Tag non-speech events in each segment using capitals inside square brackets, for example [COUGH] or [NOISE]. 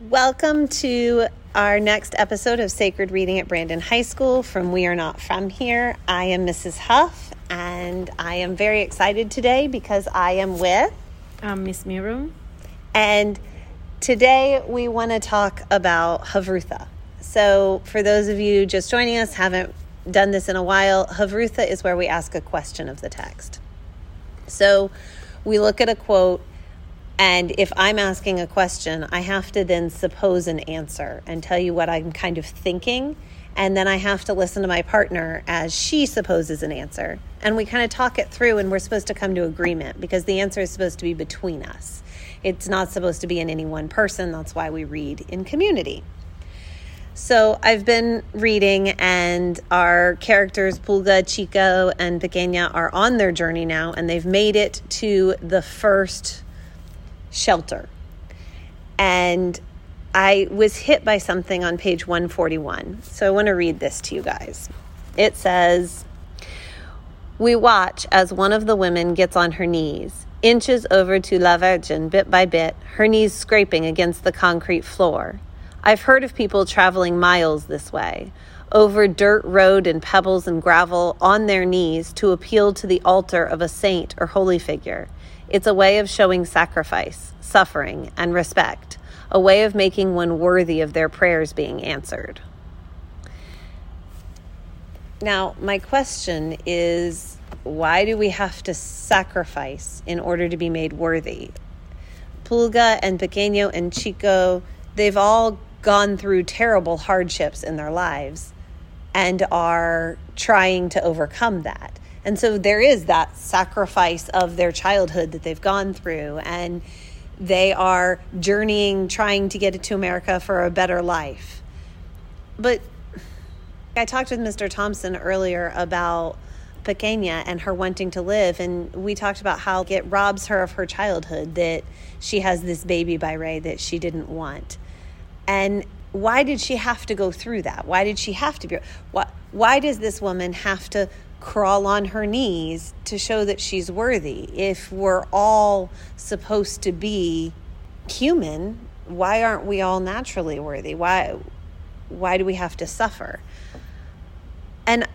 Welcome to our next episode of Sacred Reading at Brandon High School from We Are Not From Here. I am Mrs. Huff, and I am very excited today because I am with um, Miss Miro. And today we want to talk about Havrutha. So, for those of you just joining us, haven't done this in a while, Havrutha is where we ask a question of the text. So, we look at a quote and if I'm asking a question, I have to then suppose an answer and tell you what I'm kind of thinking. And then I have to listen to my partner as she supposes an answer. And we kind of talk it through, and we're supposed to come to agreement because the answer is supposed to be between us. It's not supposed to be in any one person. That's why we read in community. So I've been reading, and our characters, Pulga, Chico, and Pequeña, are on their journey now, and they've made it to the first shelter. And I was hit by something on page 141. So I want to read this to you guys. It says, We watch as one of the women gets on her knees, inches over to La Virgen bit by bit, her knees scraping against the concrete floor. I've heard of people traveling miles this way, over dirt road and pebbles and gravel, on their knees to appeal to the altar of a saint or holy figure. It's a way of showing sacrifice, suffering, and respect, a way of making one worthy of their prayers being answered. Now, my question is why do we have to sacrifice in order to be made worthy? Pulga and Pequeño and Chico, they've all gone through terrible hardships in their lives and are trying to overcome that. And so there is that sacrifice of their childhood that they've gone through, and they are journeying, trying to get it to America for a better life. But I talked with Mr. Thompson earlier about Pequeña and her wanting to live, and we talked about how it robs her of her childhood that she has this baby by Rey that she didn't want. And why did she have to go through that? Why did she have to be? Why, why does this woman have to crawl on her knees to show that she's worthy. If we're all supposed to be human, why aren't we all naturally worthy? Why why do we have to suffer? And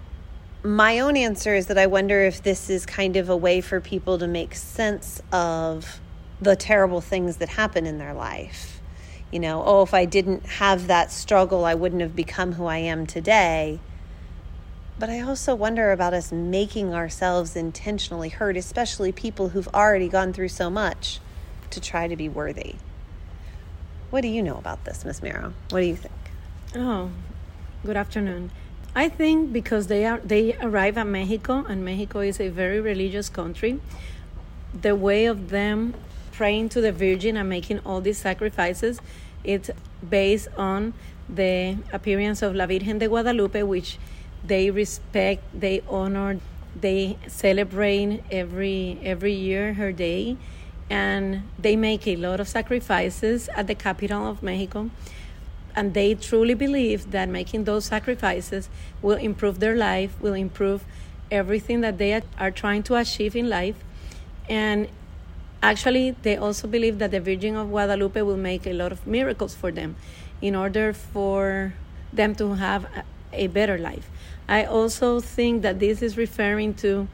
my own answer is that I wonder if this is kind of a way for people to make sense of the terrible things that happen in their life. You know, oh, if I didn't have that struggle, I wouldn't have become who I am today but I also wonder about us making ourselves intentionally hurt, especially people who've already gone through so much to try to be worthy. What do you know about this, Miss Miro? What do you think? Oh, good afternoon. I think because they are they arrive at Mexico and Mexico is a very religious country, the way of them praying to the Virgin and making all these sacrifices, it's based on the appearance of La Virgen de Guadalupe, which they respect, they honor, they celebrate every every year her day, and they make a lot of sacrifices at the capital of Mexico. And they truly believe that making those sacrifices will improve their life, will improve everything that they are trying to achieve in life. And actually, they also believe that the Virgin of Guadalupe will make a lot of miracles for them in order for them to have a better life. I also think that this is referring to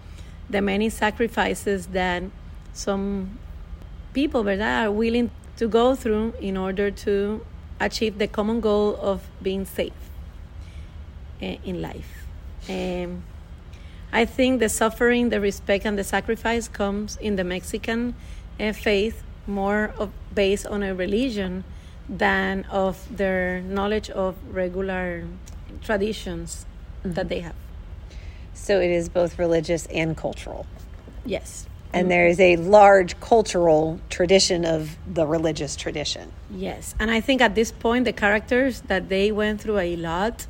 the many sacrifices that some people ¿verdad? are willing to go through in order to achieve the common goal of being safe eh, in life. Um, I think the suffering, the respect, and the sacrifice comes in the Mexican uh, faith more of, based on a religion than of their knowledge of regular traditions mm-hmm. that they have. So it is both religious and cultural. Yes. And mm-hmm. there is a large cultural tradition of the religious tradition. Yes. And I think at this point, the characters that they went through a lot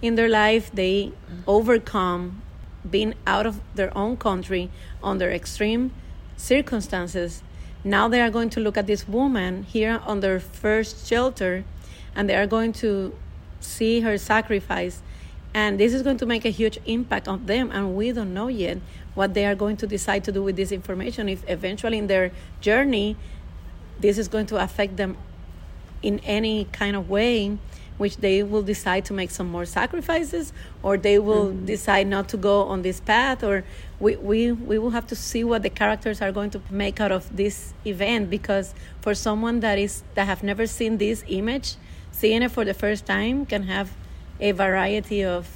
in their life, they overcome being out of their own country under extreme circumstances. Now they are going to look at this woman here on their first shelter and they are going to see her sacrifice and this is going to make a huge impact on them and we don't know yet what they are going to decide to do with this information if eventually in their journey this is going to affect them in any kind of way which they will decide to make some more sacrifices or they will mm-hmm. decide not to go on this path or we, we, we will have to see what the characters are going to make out of this event because for someone that is that have never seen this image seeing it for the first time can have a variety of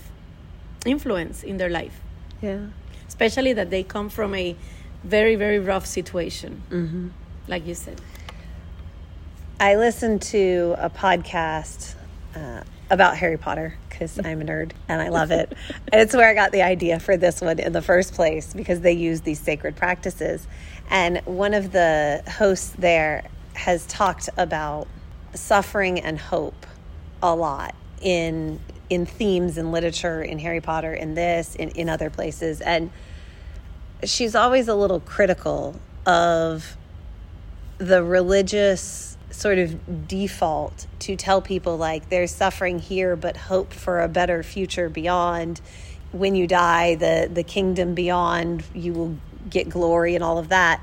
influence in their life yeah especially that they come from a very very rough situation mm-hmm. like you said i listened to a podcast uh, about Harry Potter because I'm a nerd and I love it. [LAUGHS] it's where I got the idea for this one in the first place because they use these sacred practices. And one of the hosts there has talked about suffering and hope a lot in in themes in literature in Harry Potter in this in, in other places. And she's always a little critical of the religious sort of default to tell people like there's suffering here but hope for a better future beyond. When you die the the kingdom beyond you will get glory and all of that.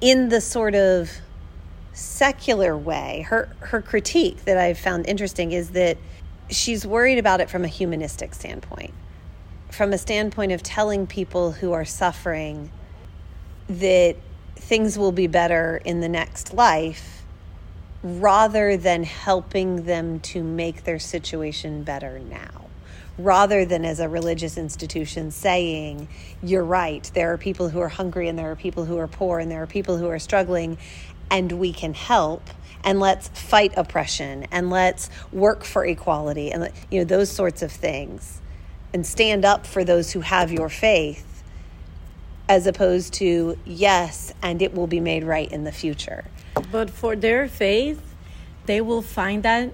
In the sort of secular way her her critique that I've found interesting is that she's worried about it from a humanistic standpoint from a standpoint of telling people who are suffering that things will be better in the next life rather than helping them to make their situation better now. Rather than as a religious institution saying, you're right, there are people who are hungry and there are people who are poor and there are people who are struggling, and we can help and let's fight oppression and let's work for equality and you know those sorts of things and stand up for those who have your faith as opposed to yes and it will be made right in the future but for their faith, they will find that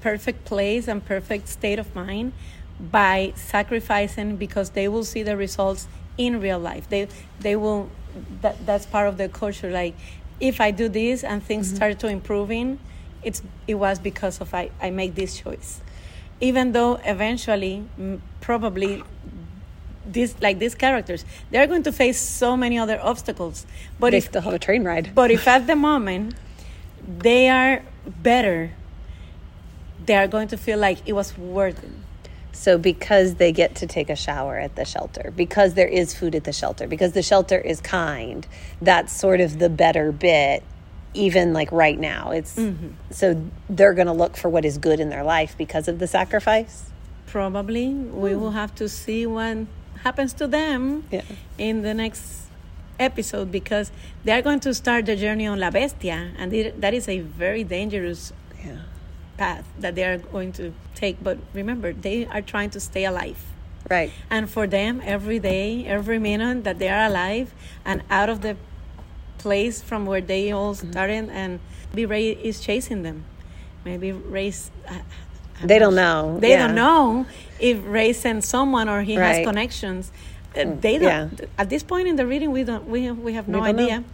perfect place and perfect state of mind by sacrificing because they will see the results in real life. They they will that that's part of the culture. Like if I do this and things mm-hmm. start to improving, it's it was because of I I make this choice. Even though eventually probably these like these characters they're going to face so many other obstacles but they if, still have a train ride but if at the moment they are better they are going to feel like it was worth it so because they get to take a shower at the shelter because there is food at the shelter because the shelter is kind that's sort of the better bit even like right now it's mm-hmm. so they're going to look for what is good in their life because of the sacrifice probably mm. we will have to see what happens to them yeah. in the next episode because they are going to start the journey on La Bestia, and it, that is a very dangerous yeah. Path that they are going to take. But remember, they are trying to stay alive. Right. And for them, every day, every minute that they are alive and out of the place from where they all mm-hmm. started, and maybe Rey is chasing them. Maybe Rey's. Uh, they don't know. They yeah. don't know if Rey sends someone or he right. has connections. Uh, mm, they don't. Yeah. At this point in the reading, we don't. We have, we have no we idea. Know.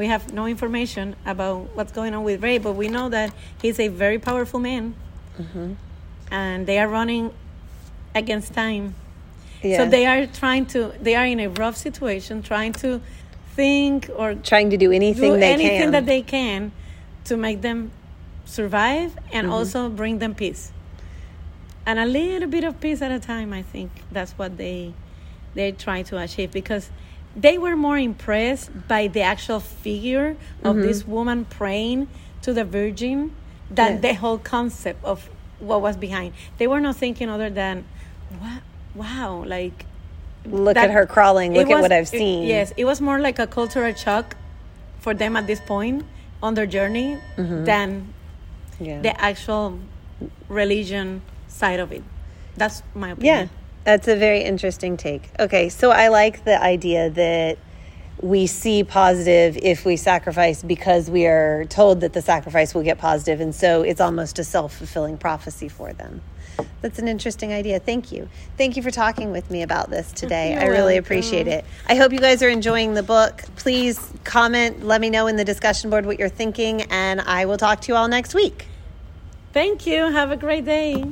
We have no information about what's going on with Rey, but we know that he's a very powerful man, mm-hmm. and they are running against time. Yeah. So they are trying to. They are in a rough situation, trying to think or trying to do anything do anything can. that they can to make them survive and mm-hmm. also bring them peace and a little bit of peace at a time i think that's what they they try to achieve because they were more impressed by the actual figure of mm-hmm. this woman praying to the virgin than yeah. the whole concept of what was behind they were not thinking other than what wow like look that, at her crawling look was, at what i've seen it, yes it was more like a cultural shock for them at this point on their journey mm-hmm. than yeah. the actual religion side of it. That's my opinion. Yeah, that's a very interesting take. Okay, so I like the idea that we see positive if we sacrifice because we are told that the sacrifice will get positive, and so it's almost a self fulfilling prophecy for them. That's an interesting idea. Thank you. Thank you for talking with me about this oh, today. You're I really welcome. appreciate it. I hope you guys are enjoying the book. Please comment, let me know in the discussion board what you're thinking, and I will talk to you all next week. Thank you. Have a great day.